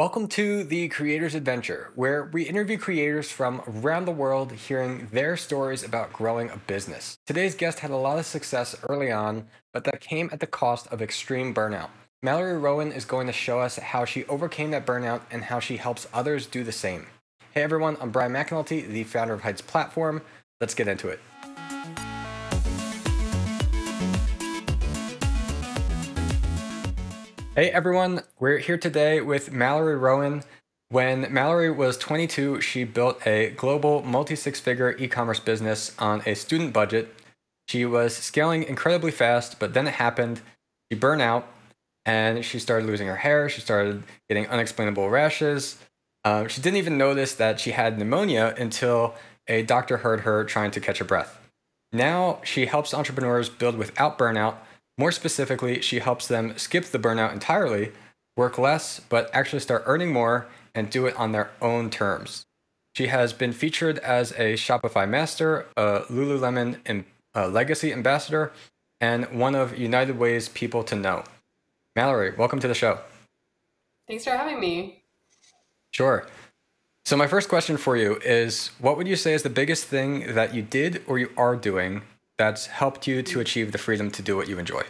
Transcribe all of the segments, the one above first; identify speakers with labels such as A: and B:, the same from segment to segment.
A: Welcome to The Creator's Adventure, where we interview creators from around the world hearing their stories about growing a business. Today's guest had a lot of success early on, but that came at the cost of extreme burnout. Mallory Rowan is going to show us how she overcame that burnout and how she helps others do the same. Hey everyone, I'm Brian McAnulty, the founder of Heights Platform. Let's get into it. Hey everyone, we're here today with Mallory Rowan. When Mallory was 22, she built a global multi six figure e commerce business on a student budget. She was scaling incredibly fast, but then it happened. She burned out and she started losing her hair. She started getting unexplainable rashes. Um, she didn't even notice that she had pneumonia until a doctor heard her trying to catch her breath. Now she helps entrepreneurs build without burnout more specifically, she helps them skip the burnout entirely, work less, but actually start earning more and do it on their own terms. She has been featured as a Shopify Master, a Lululemon a Legacy Ambassador, and one of United Way's people to know. Mallory, welcome to the show.
B: Thanks for having me.
A: Sure. So, my first question for you is what would you say is the biggest thing that you did or you are doing that's helped you to achieve the freedom to do what you enjoy?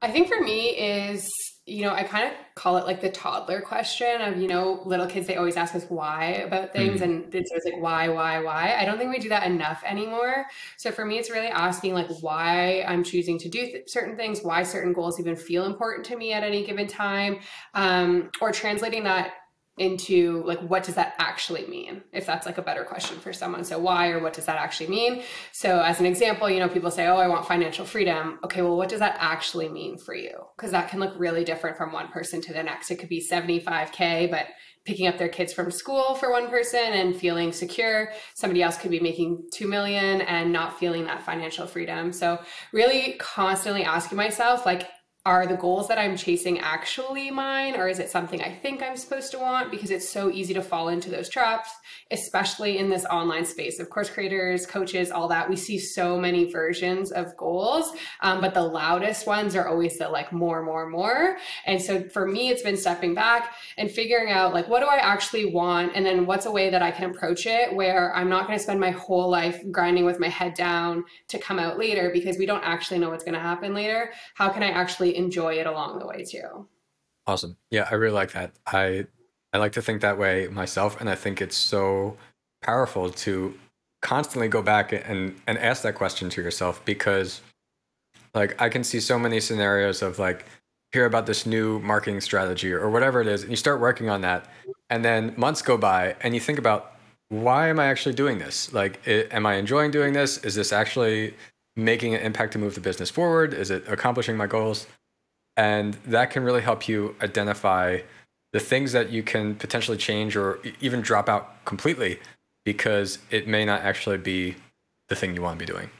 B: I think for me is, you know, I kind of call it like the toddler question of, you know, little kids, they always ask us why about things. Mm-hmm. And it's always like, why, why, why? I don't think we do that enough anymore. So for me, it's really asking like why I'm choosing to do th- certain things, why certain goals even feel important to me at any given time, um, or translating that into like what does that actually mean? If that's like a better question for someone. So why or what does that actually mean? So as an example you know people say oh i want financial freedom. Okay well what does that actually mean for you? Because that can look really different from one person to the next. It could be 75k but picking up their kids from school for one person and feeling secure. Somebody else could be making 2 million and not feeling that financial freedom. So really constantly asking myself like are the goals that I'm chasing actually mine, or is it something I think I'm supposed to want? Because it's so easy to fall into those traps, especially in this online space. Of course, creators, coaches, all that, we see so many versions of goals, um, but the loudest ones are always the like more, more, more. And so for me, it's been stepping back and figuring out like, what do I actually want? And then what's a way that I can approach it where I'm not going to spend my whole life grinding with my head down to come out later because we don't actually know what's going to happen later. How can I actually enjoy it along the way too.
A: Awesome. Yeah, I really like that. I I like to think that way myself and I think it's so powerful to constantly go back and and ask that question to yourself because like I can see so many scenarios of like hear about this new marketing strategy or whatever it is and you start working on that and then months go by and you think about why am I actually doing this? Like, it, am I enjoying doing this? Is this actually making an impact to move the business forward? Is it accomplishing my goals? And that can really help you identify the things that you can potentially change or even drop out completely because it may not actually be the thing you want to be doing.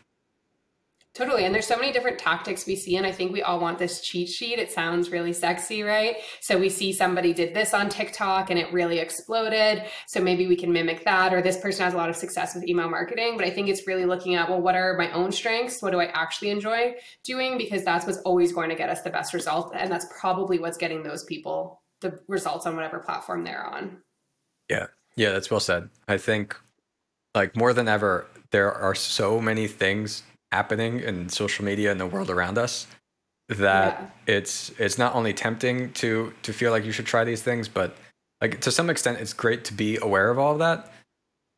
B: Totally. And there's so many different tactics we see. And I think we all want this cheat sheet. It sounds really sexy, right? So we see somebody did this on TikTok and it really exploded. So maybe we can mimic that. Or this person has a lot of success with email marketing. But I think it's really looking at, well, what are my own strengths? What do I actually enjoy doing? Because that's what's always going to get us the best result. And that's probably what's getting those people the results on whatever platform they're on.
A: Yeah. Yeah, that's well said. I think like more than ever, there are so many things happening in social media and the world around us that yeah. it's it's not only tempting to to feel like you should try these things but like to some extent it's great to be aware of all of that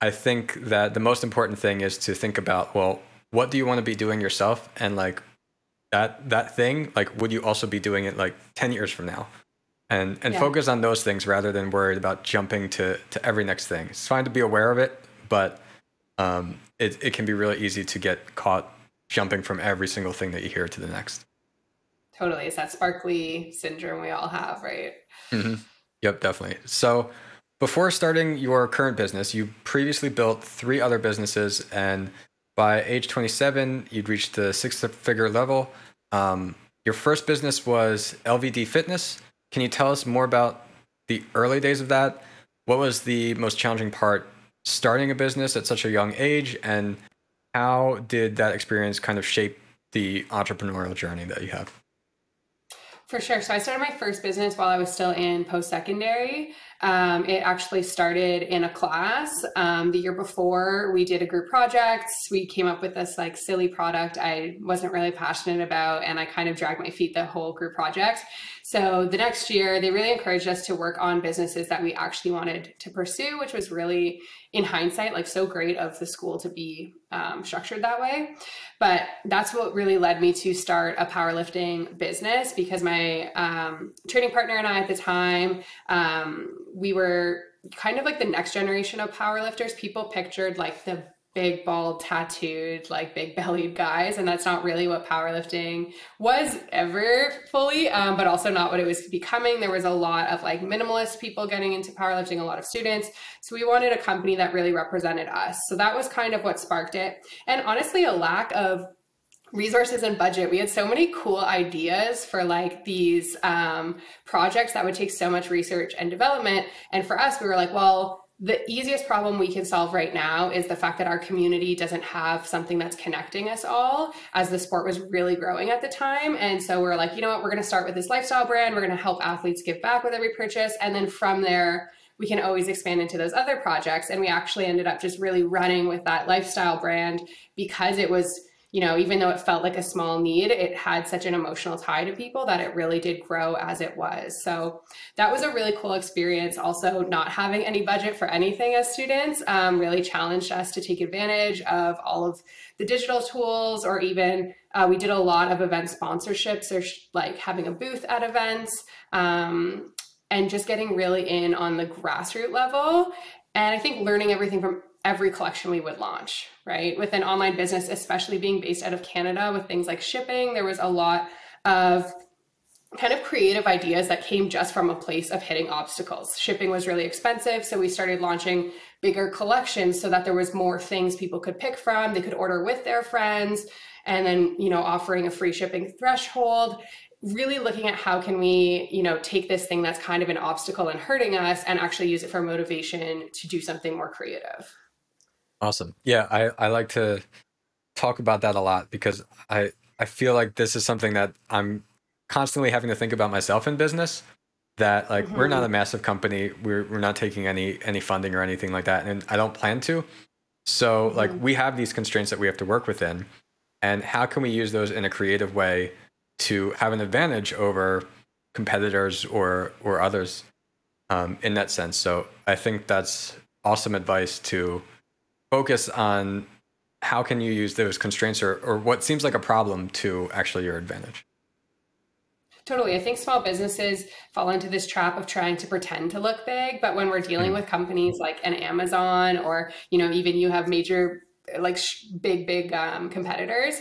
A: i think that the most important thing is to think about well what do you want to be doing yourself and like that that thing like would you also be doing it like 10 years from now and and yeah. focus on those things rather than worried about jumping to to every next thing it's fine to be aware of it but um, it, it can be really easy to get caught jumping from every single thing that you hear to the next.
B: Totally. It's that sparkly syndrome we all have, right?
A: Mm-hmm. Yep, definitely. So, before starting your current business, you previously built three other businesses, and by age 27, you'd reached the six figure level. Um, your first business was LVD Fitness. Can you tell us more about the early days of that? What was the most challenging part starting a business at such a young age, and how did that experience kind of shape the entrepreneurial journey that you have?
B: For sure. So I started my first business while I was still in post secondary. Um, it actually started in a class. Um, the year before, we did a group project. We came up with this like silly product I wasn't really passionate about, and I kind of dragged my feet the whole group project. So the next year, they really encouraged us to work on businesses that we actually wanted to pursue, which was really, in hindsight, like so great of the school to be um, structured that way. But that's what really led me to start a powerlifting business because my um, training partner and I at the time, um, we were kind of like the next generation of powerlifters. People pictured like the big bald tattooed like big bellied guys and that's not really what powerlifting was ever fully um, but also not what it was becoming. There was a lot of like minimalist people getting into powerlifting a lot of students. So we wanted a company that really represented us. So that was kind of what sparked it. And honestly a lack of resources and budget. We had so many cool ideas for like these um, projects that would take so much research and development. And for us we were like well the easiest problem we can solve right now is the fact that our community doesn't have something that's connecting us all as the sport was really growing at the time. And so we're like you know what? We're going to start with this lifestyle brand. We're going to help athletes give back with every purchase. And then from there we can always expand into those other projects. And we actually ended up just really running with that lifestyle brand because it was you know, even though it felt like a small need, it had such an emotional tie to people that it really did grow as it was. So that was a really cool experience. Also, not having any budget for anything as students um, really challenged us to take advantage of all of the digital tools, or even uh, we did a lot of event sponsorships or sh- like having a booth at events. Um, and just getting really in on the grassroots level. And I think learning everything from every collection we would launch, right? With an online business, especially being based out of Canada with things like shipping, there was a lot of kind of creative ideas that came just from a place of hitting obstacles. Shipping was really expensive, so we started launching bigger collections so that there was more things people could pick from, they could order with their friends, and then, you know, offering a free shipping threshold really looking at how can we you know take this thing that's kind of an obstacle and hurting us and actually use it for motivation to do something more creative
A: Awesome. Yeah, I, I like to talk about that a lot because I I feel like this is something that I'm constantly having to think about myself in business. That like mm-hmm. we're not mm-hmm. a massive company. We're we're not taking any any funding or anything like that, and I don't plan to. So mm-hmm. like we have these constraints that we have to work within, and how can we use those in a creative way to have an advantage over competitors or or others um, in that sense? So I think that's awesome advice to focus on how can you use those constraints or, or what seems like a problem to actually your advantage
B: Totally. I think small businesses fall into this trap of trying to pretend to look big, but when we're dealing mm-hmm. with companies like an Amazon or, you know, even you have major like sh- big big um, competitors,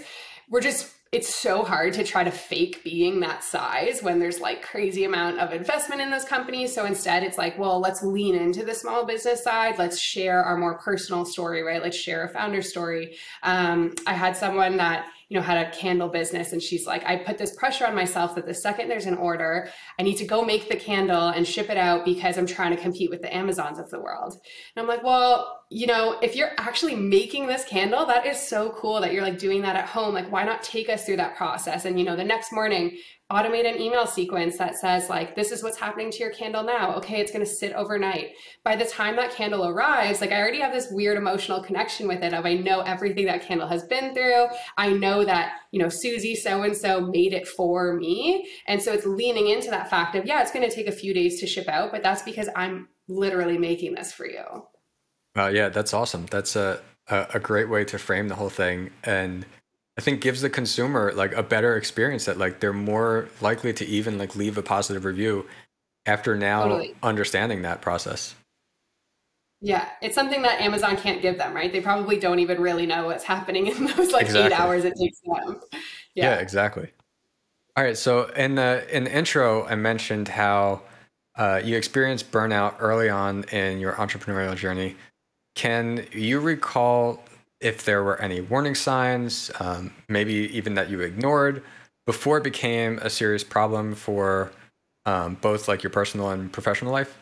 B: we're just it's so hard to try to fake being that size when there's like crazy amount of investment in those companies. So instead it's like well let's lean into the small business side. Let's share our more personal story right? Let's share a founder story. Um, i had someone that you know, had a candle business. And she's like, I put this pressure on myself that the second there's an order, I need to go make the candle and ship it out because I'm trying to compete with the Amazons of the world. And I'm like, well, you know, if you're actually making this candle, that is so cool that you're like doing that at home. Like, why not take us through that process? And, you know, the next morning, automate an email sequence that says like this is what's happening to your candle now. Okay it's going to sit overnight. By the time that candle arrives like i already have this weird emotional connection with it of i know everything that candle has been through. I know that you know susie so and so made it for me. And so it's leaning into that fact of yeah it's going to take a few days to ship out but that's because i'm literally making this for you.
A: Uh, yeah that's awesome. That's a, a, a great way to frame the whole thing. And I think gives the consumer like a better experience that like they're more likely to even like leave a positive review after now totally. understanding that process.
B: Yeah, it's something that Amazon can't give them, right? They probably don't even really know what's happening in those like exactly. 8 hours it takes them.
A: Yeah. yeah, exactly. All right, so in the in the intro I mentioned how uh, you experienced burnout early on in your entrepreneurial journey. Can you recall if there were any warning signs, um, maybe even that you ignored before it became a serious problem for um, both like your personal and professional life?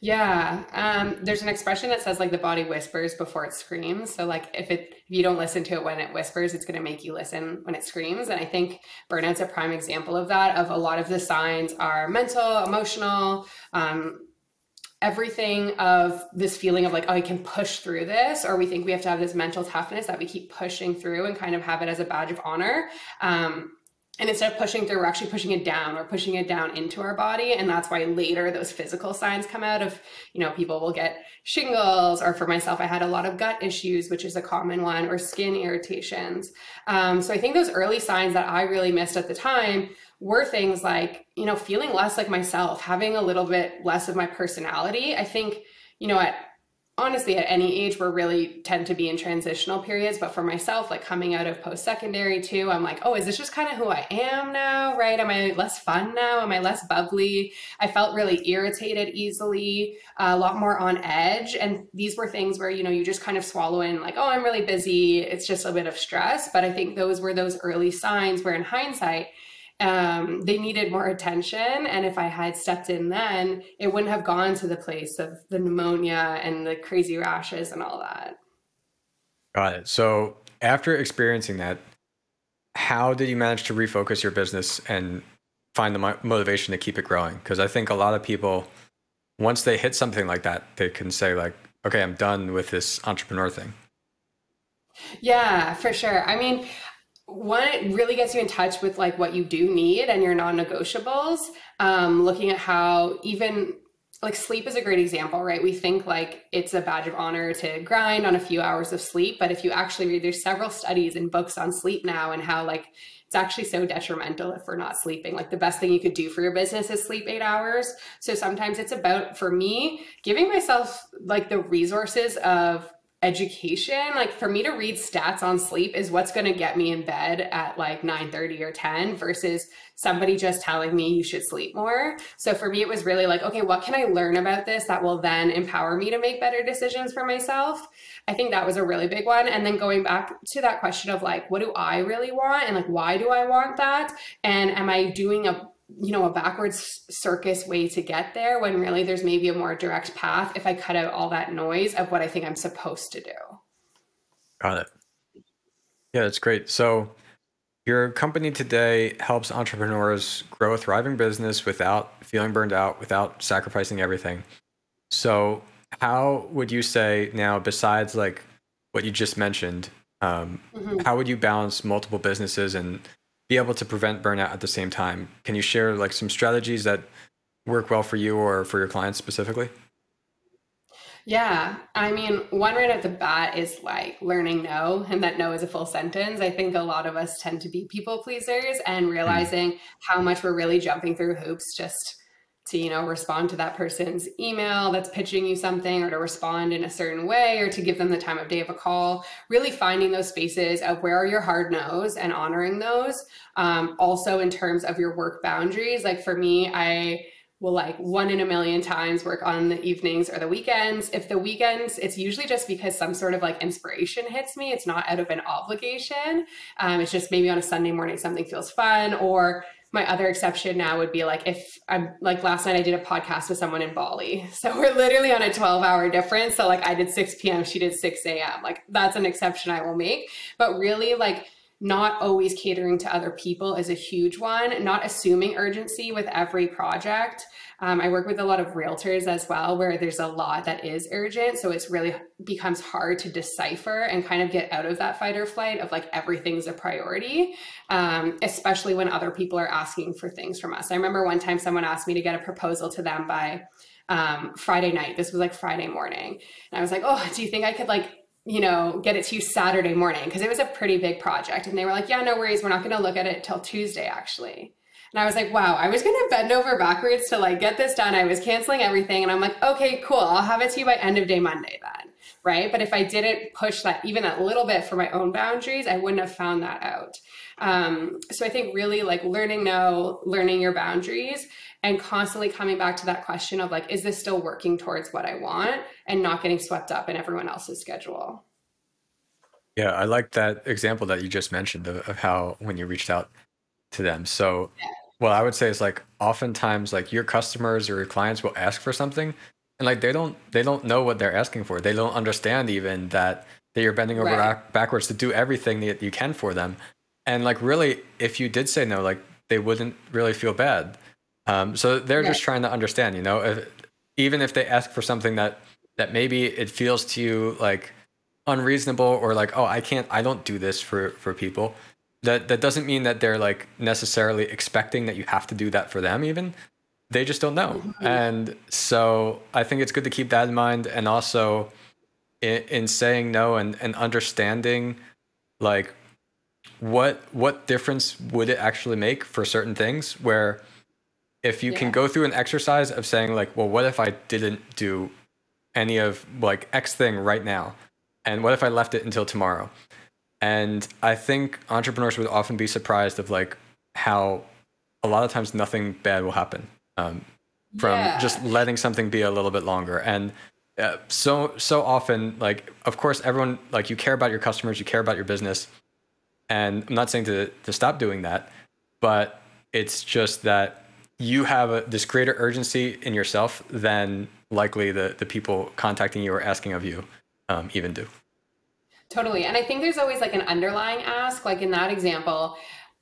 B: Yeah, um, there's an expression that says like the body whispers before it screams. So like if it if you don't listen to it when it whispers, it's going to make you listen when it screams. And I think burnout's a prime example of that. Of a lot of the signs are mental, emotional, um, everything of this feeling of like, oh, I can push through this, or we think we have to have this mental toughness that we keep pushing through and kind of have it as a badge of honor. Um, and instead of pushing through we're actually pushing it down. We're pushing it down into our body. And that's why later those physical signs come out of you know people will get shingles or for myself i had a lot of gut issues which is a common one or skin irritations. Um, so i think those early signs that i really missed at the time were things like you know feeling less like myself having a little bit less of my personality. I think you know at honestly at any age we're really tend to be in transitional periods but for myself like coming out of post-secondary too i'm like oh is this just kind of who i am now right? Am i less fun now? Am i less bubbly? I felt really irritated easily a lot more on edge. And these were things where you know you just kind of swallow in like oh i'm really busy. It's just a bit of stress. But i think those were those early signs where in hindsight um, they needed more attention. And if I had stepped in then, it wouldn't have gone to the place of the pneumonia and the crazy rashes and all that.
A: Got it. So after experiencing that, how did you manage to refocus your business and find the motivation to keep it growing? Because I think a lot of people, once they hit something like that, they can say like, okay, I'm done with this entrepreneur thing.
B: Yeah, for sure. I mean, one it really gets you in touch with like what you do need and your non-negotiables um, looking at how even like sleep is a great example right? We think like it's a badge of honor to grind on a few hours of sleep but if you actually read there's several studies and books on sleep now and how like it's actually so detrimental if we're not sleeping. Like the best thing you could do for your business is sleep eight hours. So sometimes it's about for me giving myself like the resources of education like for me to read stats on sleep is what's going to get me in bed at like 9 30 or 10 versus somebody just telling me you should sleep more. So for me it was really like okay what can i learn about this that will then empower me to make better decisions for myself? I think that was a really big one. And then going back to that question of like what do i really want and like why do i want that? And am i doing a you know, a backwards circus way to get there when really there's maybe a more direct path if I cut out all that noise of what I think I'm supposed to do.
A: Got it. Yeah, that's great. So, your company today helps entrepreneurs grow a thriving business without feeling burned out, without sacrificing everything. So, how would you say now, besides like what you just mentioned, um, mm-hmm. how would you balance multiple businesses and be able to prevent burnout at the same time. Can you share like some strategies that work well for you or for your clients specifically?
B: Yeah. I mean, one right at the bat is like learning no, and that no is a full sentence. I think a lot of us tend to be people pleasers and hmm. realizing mm. how much we're really jumping through hoops just to you know respond to that person's email that's pitching you something or to respond in a certain way or to give them the time of day of a call really finding those spaces of where are your hard no's and honoring those um, also in terms of your work boundaries like for me i will like one in a million times work on the evenings or the weekends. If the weekends, it's usually just because some sort of like inspiration hits me. It's not out of an obligation. Um, it's just maybe on a Sunday morning something feels fun or my other exception now would be like if I'm like last night I did a podcast with someone in Bali. So we're literally on a 12 hour difference. So like I did 6 p.m., she did 6 a.m. Like that's an exception I will make. But really like not always catering to other people is a huge one, not assuming urgency with every project. Um, I work with a lot of realtors as well, where there's a lot that is urgent. So it's really becomes hard to decipher and kind of get out of that fight or flight of like everything's a priority, um, especially when other people are asking for things from us. I remember one time someone asked me to get a proposal to them by um, Friday night. This was like Friday morning. And I was like, oh, do you think I could like you know, get it to you Saturday morning because it was a pretty big project. And they were like, yeah, no worries. We're not going to look at it till Tuesday, actually. And I was like, wow, I was going to bend over backwards to like get this done. I was canceling everything. And I'm like, okay, cool. I'll have it to you by end of day Monday then. Right. But if I didn't push that even a little bit for my own boundaries, I wouldn't have found that out. Um, so I think really like learning no, learning your boundaries and constantly coming back to that question of like, is this still working towards what I want and not getting swept up in everyone else's schedule.
A: Yeah, I like that example that you just mentioned of, of how when you reached out to them. So yeah well, I would say it's like oftentimes like your customers or your clients will ask for something. And and like they don't they don't know what they're asking for. They don't understand even that that you're bending over right. backwards to do everything that you can for them. And like really, if you did say no, like they wouldn't really feel bad. Um, so they're yeah. just trying to understand, you know, if, even if they ask for something that that maybe it feels to you like unreasonable or like, oh, I can't, I don't do this for for people. That that doesn't mean that they're like necessarily expecting that you have to do that for them. Even they just don't know. Mm-hmm. And so I think it's good to keep that in mind, and also in, in saying no and and understanding like what what difference would it actually make for certain things where if you yeah. can go through an exercise of saying like well what if i didn't do any of like x thing right now and what if i left it until tomorrow and i think entrepreneurs would often be surprised of like how a lot of times nothing bad will happen um, from yeah. just letting something be a little bit longer and uh, so so often like of course everyone like you care about your customers you care about your business and I'm not saying to, to stop doing that, but it's just that you have a, this greater urgency in yourself than likely the, the people contacting you or asking of you um, even do.
B: Totally. And I think there's always like an underlying ask, like in that example,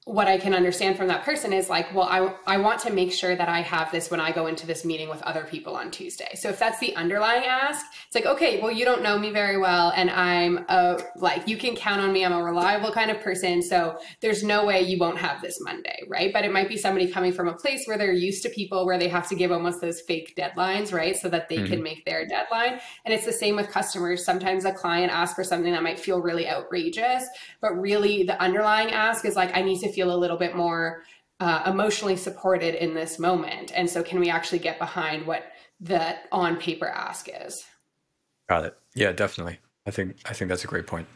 B: what I can understand from that person is like, well, I, I want to make sure that I have this when I go into this meeting with other people on Tuesday. So if that's the underlying ask, it's like, okay, well, you don't know me very well. And I'm a, like, you can count on me. I'm a reliable kind of person. So there's no way you won't have this Monday. Right. But it might be somebody coming from a place where they're used to people where they have to give almost those fake deadlines, right. So that they mm-hmm. can make their deadline. And it's the same with customers. Sometimes a client asks for something that might feel really outrageous, but really the underlying ask is like, I need to feel a little bit more uh, emotionally supported in this moment. And so, can we actually get behind what the on paper ask is?
A: Got it. Yeah, definitely. I think I think that's a great point.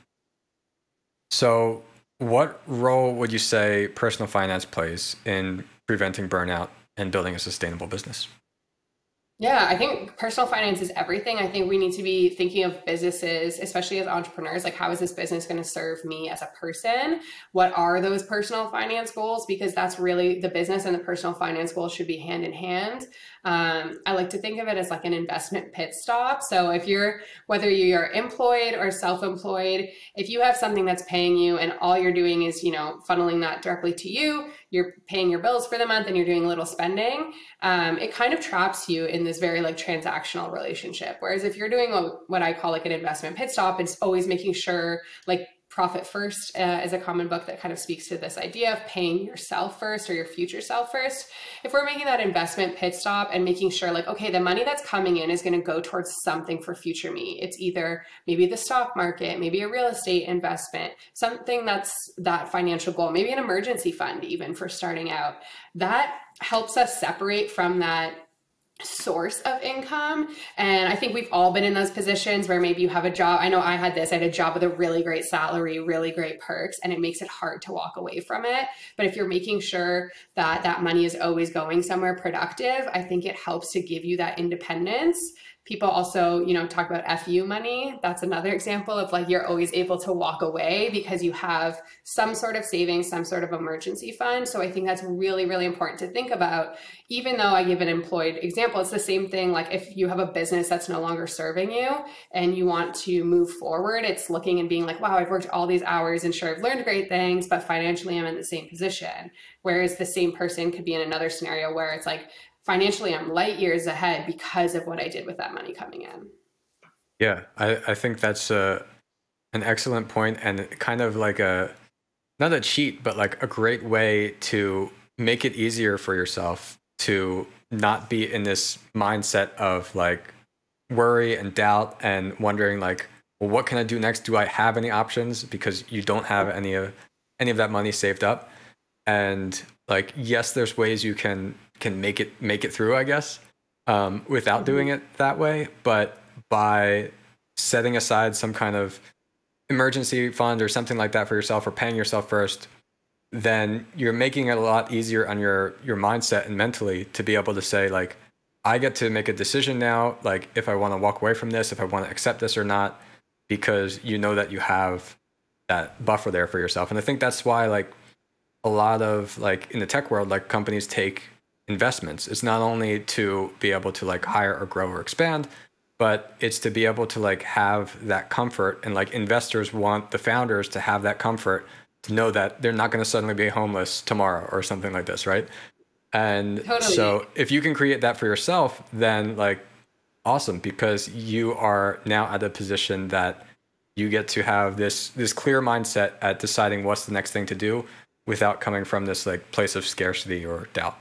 A: So, what role would you say personal finance plays in preventing burnout and building a sustainable business?
B: Yeah, I think personal finance is everything. I think we need to be thinking of businesses, especially as entrepreneurs, like how is this business going to serve me as a person? What are those personal finance goals? Because that's really the business and the personal finance goals should be hand in hand. Um, I like to think of it as like an investment pit stop. So if you're, whether you're employed or self-employed, if you have something that's paying you and all you're doing is, you know, funneling that directly to you, you're paying your bills for the month and you're doing a little spending, um, it kind of traps you in this very like transactional relationship. Whereas if you're doing a, what I call like an investment pit stop, it's always making sure like Profit First uh, is a common book that kind of speaks to this idea of paying yourself first or your future self first. If we're making that investment pit stop and making sure, like, okay, the money that's coming in is going to go towards something for future me. It's either maybe the stock market, maybe a real estate investment, something that's that financial goal, maybe an emergency fund, even for starting out. That helps us separate from that source of income. And I think we've all been in those positions where maybe you have a job. I know I had this, I had a job with a really great salary, really great perks, and it makes it hard to walk away from it. But if you're making sure that that money is always going somewhere productive, I think it helps to give you that independence people also you know talk about fu money. That's another example of like you're always able to walk away because you have some sort of savings some sort of emergency fund. So i think that's really really important to think about. Even though i give an employed example it's the same thing. Like if you have a business that's no longer serving you and you want to move forward it's looking and being like wow i've worked all these hours and sure i've learned great things but financially i'm in the same position. Whereas the same person could be in another scenario where it's like financially I'm light years ahead because of what I did with that money coming in.
A: Yeah, I, I think that's a, an excellent point and kind of like a, not a cheat, but like a great way to make it easier for yourself to not be in this mindset of like worry and doubt and wondering like, well, what can I do next? Do I have any options? Because you don't have any of any of that money saved up. And like, yes, there's ways you can can make it make it through, I guess, um, without doing it that way. But by setting aside some kind of emergency fund or something like that for yourself, or paying yourself first, then you're making it a lot easier on your your mindset and mentally to be able to say like, I get to make a decision now, like if I want to walk away from this, if I want to accept this or not, because you know that you have that buffer there for yourself. And I think that's why like a lot of like in the tech world, like companies take investments. It's not only to be able to like hire or grow or expand, but it's to be able to like have that comfort and like investors want the founders to have that comfort to know that they're not going to suddenly be homeless tomorrow or something like this, right? And totally. so if you can create that for yourself, then like awesome because you are now at a position that you get to have this this clear mindset at deciding what's the next thing to do without coming from this like place of scarcity or doubt.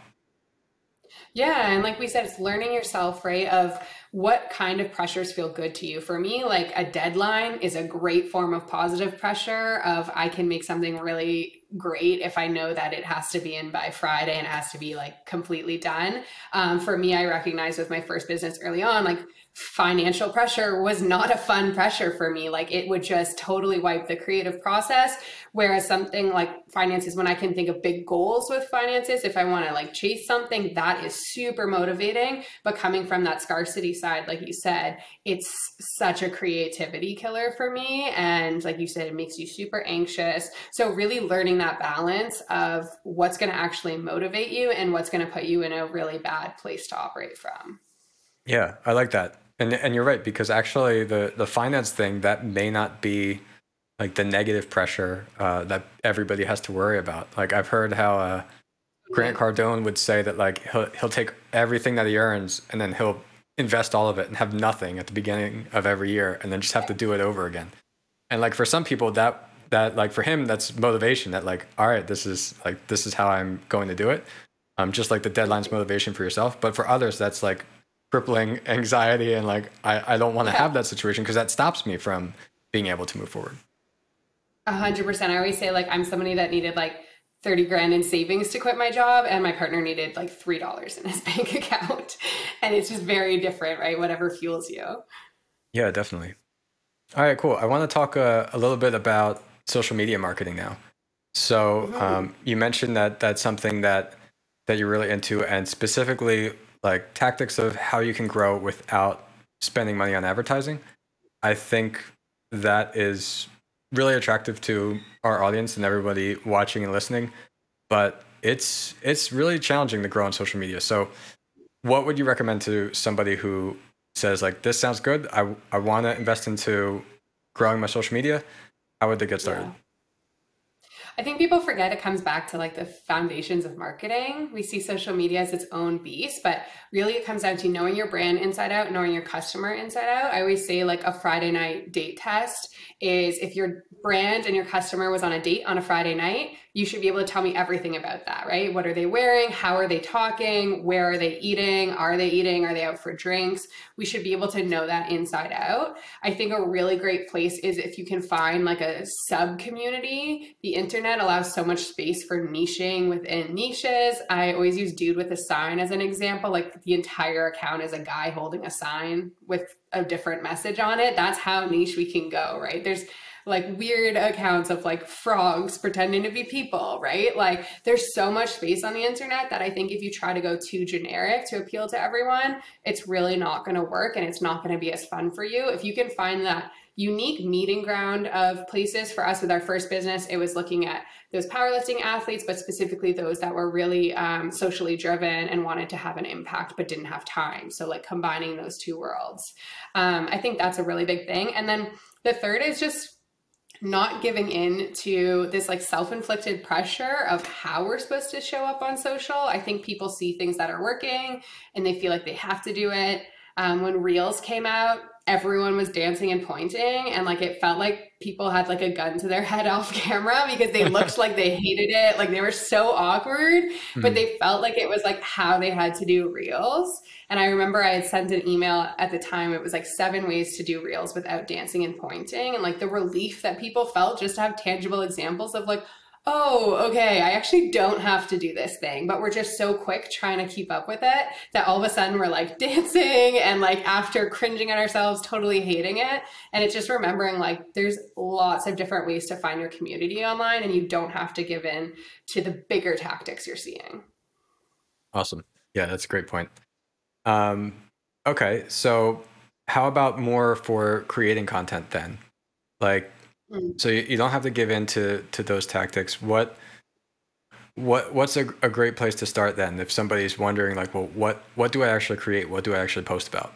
B: Yeah, and like we said, it's learning yourself, right? Of what kind of pressures feel good to you. For me, like a deadline is a great form of positive pressure of I can make something really great if I know that it has to be in by Friday and it has to be like completely done. Um, for me, I recognize with my first business early on, like financial pressure was not a fun pressure for me. Like it would just totally wipe the creative process. Whereas something like finances, when I can think of big goals with finances, if I want to like chase something, that is super motivating. But coming from that scarcity side, like you said, it's such a creativity killer for me. And like you said, it makes you super anxious. So really learning that balance of what's going to actually motivate you and what's going to put you in a really bad place to operate from.
A: Yeah, I like that. And and you're right because actually the the finance thing that may not be like the negative pressure uh, that everybody has to worry about. Like I've heard how uh, Grant Cardone would say that like he'll he'll take everything that he earns and then he'll invest all of it and have nothing at the beginning of every year and then just have to do it over again. And like for some people that that like for him that's motivation that like all right this is like this is how I'm going to do it. Um just like the deadline's motivation for yourself, but for others that's like crippling anxiety and like I, I don't want to yeah. have that situation because that stops me from being able to move forward.
B: A hundred percent. I always say like I'm somebody that needed like 30 grand in savings to quit my job and my partner needed like three dollars in his bank account. And it's just very different, right? Whatever fuels you.
A: Yeah, definitely. All right, cool. I want to talk uh, a little bit about social media marketing now. So mm-hmm. um, you mentioned that that's something that that you're really into, and specifically like tactics of how you can grow without spending money on advertising. I think that is really attractive to our audience and everybody watching and listening, but it's it's really challenging to grow on social media. So what would you recommend to somebody who says like this sounds good, I I want to invest into growing my social media? How would they get started? Yeah.
B: I think people forget it comes back to like the foundations of marketing. We see social media as its own beast, but really it comes down to knowing your brand inside out, knowing your customer inside out. I always say like a Friday night date test is if your brand and your customer was on a date on a Friday night, you should be able to tell me everything about that, right? What are they wearing? How are they talking? Where are they eating? Are they eating? Are they out for drinks? We should be able to know that inside out. I think a really great place is if you can find like a sub community. The internet allows so much space for niching within niches. I always use Dude with a Sign as an example. Like the entire account is a guy holding a sign with a different message on it. That's how niche we can go, right? There's like weird accounts of like frogs pretending to be people, right? Like there's so much space on the internet that I think if you try to go too generic to appeal to everyone, it's really not going to work and it's not going to be as fun for you. If you can find that unique meeting ground of places for us with our first business, it was looking at those powerlifting athletes, but specifically those that were really um, socially driven and wanted to have an impact but didn't have time. So, like combining those two worlds. Um, I think that's a really big thing. And then the third is just not giving in to this like self-inflicted pressure of how we're supposed to show up on social. I think people see things that are working and they feel like they have to do it. Um, when Reels came out, everyone was dancing and pointing and like it felt like people had like a gun to their head off camera because they looked like they hated it like they were so awkward mm-hmm. but hmm. they felt like it was like how they had to do reels and i remember i had sent an email at the time it was like seven ways to do reels without dancing and pointing and like the relief that people felt just to have tangible examples of like oh, okay, I actually don't have to do this thing, but we're just so quick trying to keep up with it that all of a sudden we're like dancing and like after cringing at ourselves, totally hating it. And it's just remembering like there's lots of different ways to find your community online and you don't have to give in to the bigger tactics you're seeing.
A: Awesome. Yeah, that's a great point. Um, okay, so how about more for creating content then? Like Mm. So you, you don't have to give in to, to those tactics. What what what's a, a great place to start then if somebody's wondering like well what what do i actually create what do i actually post about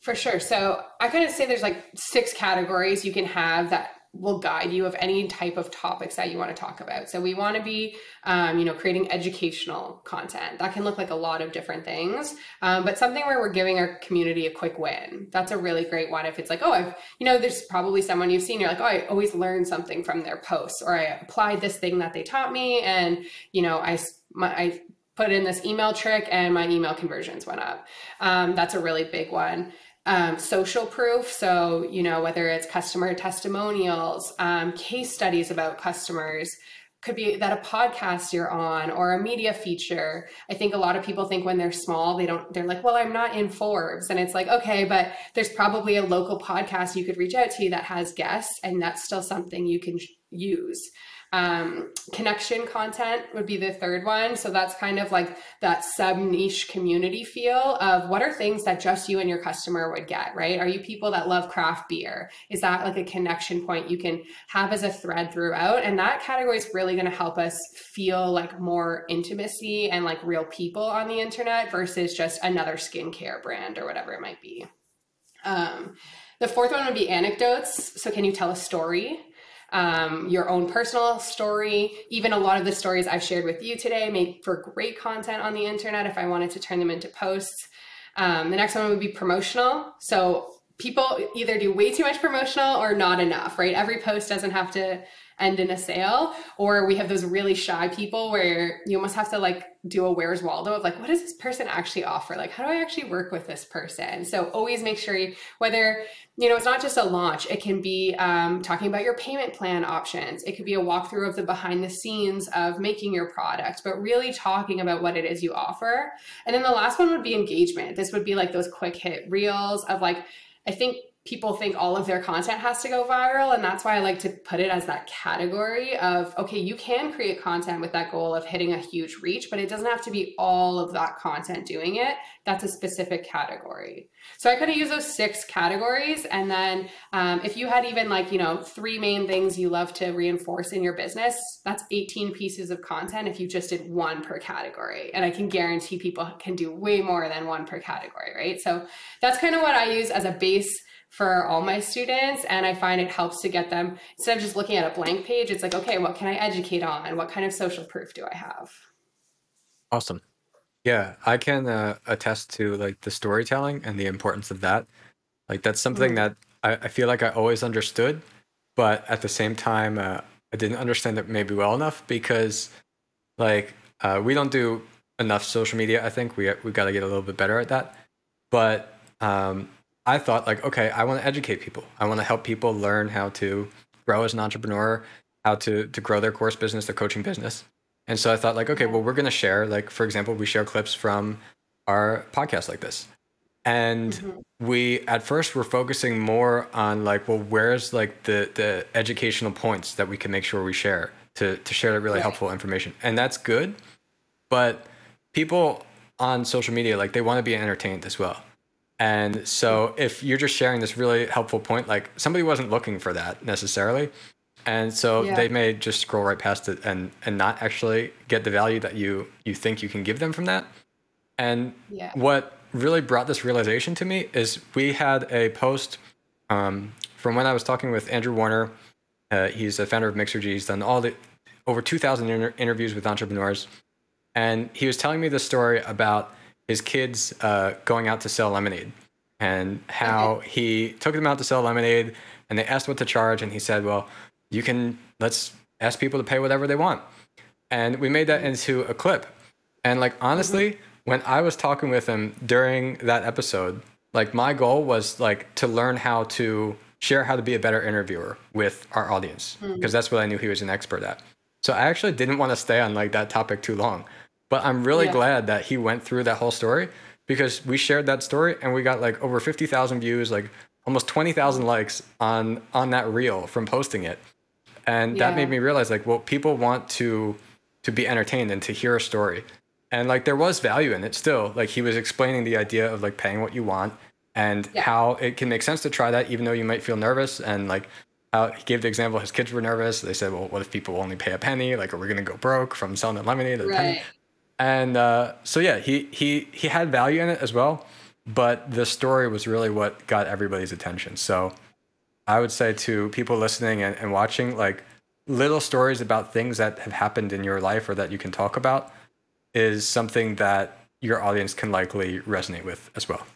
B: for sure so i kind of say there's like six categories you can have that will guide you of any type of topics that you want to talk about. So we want to be, um, you know, creating educational content. That can look like a lot of different things, um, but something where we're giving our community a quick win. That's a really great one. If it's like, oh, I've, you know, there's probably someone you've seen. You're like, oh, I always learn something from their posts, or I applied this thing that they taught me, and you know, I my, I put in this email trick and my email conversions went up. Um, that's a really big one um, social proof. So, you know, whether it's customer testimonials, um, case studies about customers, could be that a podcast you're on or a media feature. I think a lot of people think when they're small, they don't, they're like, well, I'm not in Forbes. And it's like, okay, but there's probably a local podcast you could reach out to that has guests, and that's still something you can use. Um, connection content would be the third one. So that's kind of like that sub niche community feel of what are things that just you and your customer would get, right? Are you people that love craft beer? Is that like a connection point you can have as a thread throughout? And that category is really going to help us feel like more intimacy and like real people on the internet versus just another skincare brand or whatever it might be. Um, the fourth one would be anecdotes. So, can you tell a story? Um, your own personal story. Even a lot of the stories I've shared with you today make for great content on the internet if I wanted to turn them into posts. Um, the next one would be promotional. So people either do way too much promotional or not enough, right? Every post doesn't have to end in a sale. Or we have those really shy people where you almost have to like do a where's waldo of like what does this person actually offer? Like how do i actually work with this person? So always make sure you, whether you know it's not just a launch. It can be um, talking about your payment plan options. It could be a walkthrough of the behind the scenes of making your product but really talking about what it is you offer. And then the last one would be engagement. This would be like those quick hit reels of like i think people think all of their content has to go viral. And that's why I like to put it as that category of okay, you can create content with that goal of hitting a huge reach, but it doesn't have to be all of that content doing it. That's a specific category. So I kind of use those six categories. And then um, if you had even like, you know, three main things you love to reinforce in your business, that's 18 pieces of content if you just did one per category. And I can guarantee people can do way more than one per category, right? So that's kind of what I use as a base for all my students. And I find it helps to get them, instead of just looking at a blank page, it's like, okay, what can I educate on? What kind of social proof do I have?
A: Awesome. Yeah, I can uh, attest to like the storytelling and the importance of that. Like that's something mm that I, I, feel like I always understood, but at the same time, uh, I didn't understand it maybe well enough because like uh, we don't do enough social media. I think we we got to get a little bit better at that. But um, I thought like, okay, I want to educate people. I want to help people learn how to grow as an entrepreneur, how to to grow their course business, their coaching business. And so I thought like, okay, well, we're going to share like for example, we share clips from our podcast like this. And mm-hmm. we at first were focusing more on like, well, where's like the the educational points that we can make sure we share to to share that really right. helpful information. And that's good. But people on social media like they want to be entertained as well. And so if you're just sharing this really helpful point, like somebody wasn't looking for that necessarily. And so yeah. they may just scroll right past it and, and not actually get the value that you, you think you can give them from that. And yeah. what really brought this realization to me is we had a post um, from when I was talking with Andrew Warner. Uh, he's the founder of Mixergy. He's done all the over 2,000 inter- interviews with entrepreneurs. And he was telling me the story about his kids uh, going out to sell lemonade and how okay. he took them out to sell lemonade and they asked what to charge and he said well you can let's ask people to pay whatever they want and we made that into a clip and like honestly mm-hmm. when i was talking with him during that episode like my goal was like to learn how to share how to be a better interviewer with our audience because mm-hmm. that's what i knew he was an expert at so i actually didn't want to stay on like that topic too long but I'm really yeah. glad that he went through that whole story because we shared that story and we got like over 50,000 views, like almost 20,000 likes on on that reel from posting it. And yeah. that made me realize like well people want to to be entertained and to hear a story. And like there was value in it still. Like he was explaining the idea of like paying what you want and yeah. how it can make sense to try that even though you might feel nervous and like how he gave the example his kids were nervous. They said, well, what if people only pay a penny? Like, are we going to go broke from selling the lemonade at a penny?
B: Right.
A: And uh, so yeah, he he he had value in it as well, but the story was really what got everybody's attention. So I would say to people listening and, and watching, like little stories about things that have happened in your life or that you can talk about is something that your audience can likely resonate with as well.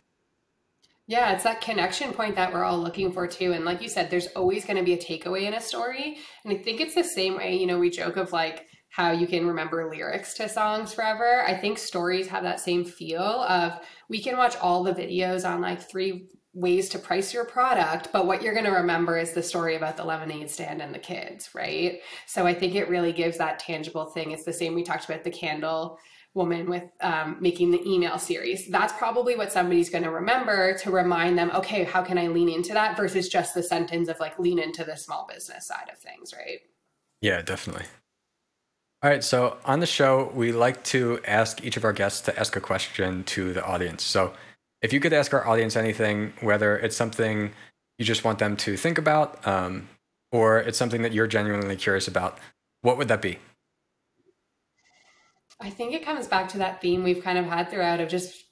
B: Yeah, it's that connection point that we're all looking for too. And like you said, there's always going to be a takeaway in a story. And I think it's the same way, you know, we joke of like how you can remember lyrics to songs forever. I think stories have that same feel of we can watch all the videos on like three ways to price your product, but what you're going to remember is the story about the lemonade stand and the kids, right? So I think it really gives that tangible thing. It's the same we talked about the candle woman with um, making the email series. That's probably what somebody's going to remember to remind them, okay, how can I lean into that versus just the sentence of like lean into the small business side of things, right?
A: Yeah, definitely. All right, so on the show, we like to ask each of our guests to ask a question to the audience. So if you could ask our audience anything, whether it's something you just want them to think about um, or it's something that you're genuinely curious about, what would that be?
B: I think it comes back to that theme we've kind of had throughout of just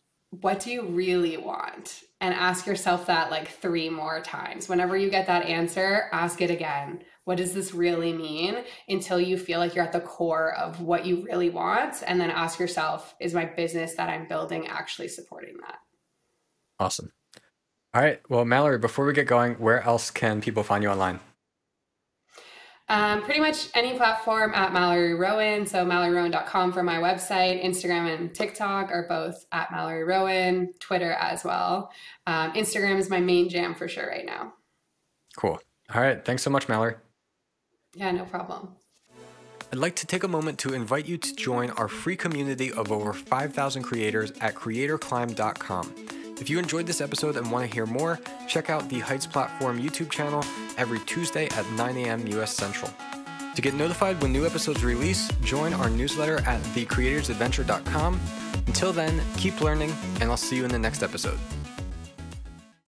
B: what do you really want? And ask yourself that like three more times. Whenever you get that answer, ask it again what does this really mean until you feel like you're at the core of what you really want and then ask yourself is my business that i'm building actually supporting that
A: awesome all right well mallory before we get going where else can people find you online
B: um, pretty much any platform at Mallory Rowan. So malloryrowan.com for my website. Instagram and TikTok are both at Mallory Rowan. Twitter as well. Um, Instagram is my main jam for sure right now.
A: Cool. All right. Thanks so much, Mallory.
B: Yeah, no problem.
A: I'd like to take a moment to invite you to join our free community of over 5,000 creators at creatorclimb.com. If you enjoyed this episode and want to hear more, check out the Heights Platform YouTube channel every Tuesday at 9 a.m. US Central. To get notified when new episodes release, join our newsletter at thecreatorsadventure.com. Until then, keep learning, and I'll see you in the next episode.